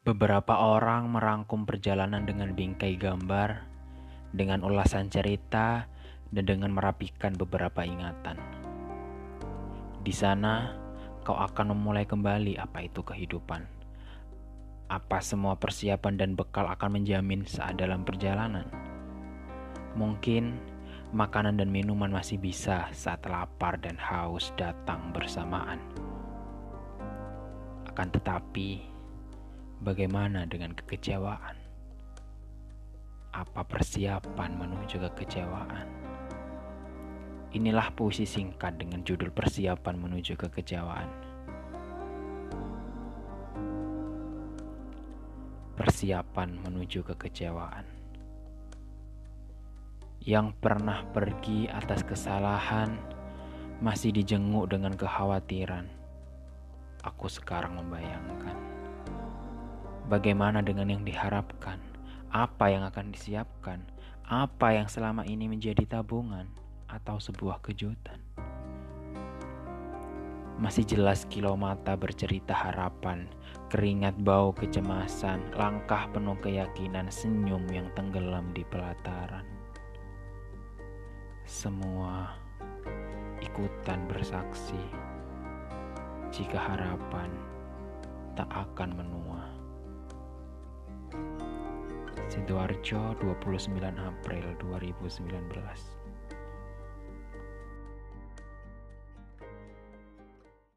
Beberapa orang merangkum perjalanan dengan bingkai gambar, dengan ulasan cerita, dan dengan merapikan beberapa ingatan. Di sana, kau akan memulai kembali apa itu kehidupan. Apa semua persiapan dan bekal akan menjamin saat dalam perjalanan? Mungkin makanan dan minuman masih bisa saat lapar dan haus datang bersamaan. Akan tetapi, Bagaimana dengan kekecewaan? Apa persiapan menuju kekecewaan? Inilah puisi singkat dengan judul Persiapan Menuju Kekecewaan. Persiapan menuju kekecewaan. Yang pernah pergi atas kesalahan masih dijenguk dengan kekhawatiran. Aku sekarang membayangkan Bagaimana dengan yang diharapkan? Apa yang akan disiapkan? Apa yang selama ini menjadi tabungan atau sebuah kejutan? Masih jelas kilau mata bercerita harapan, keringat bau kecemasan, langkah penuh keyakinan, senyum yang tenggelam di pelataran. Semua ikutan bersaksi jika harapan tak akan menua. Sidoarjo 29 April 2019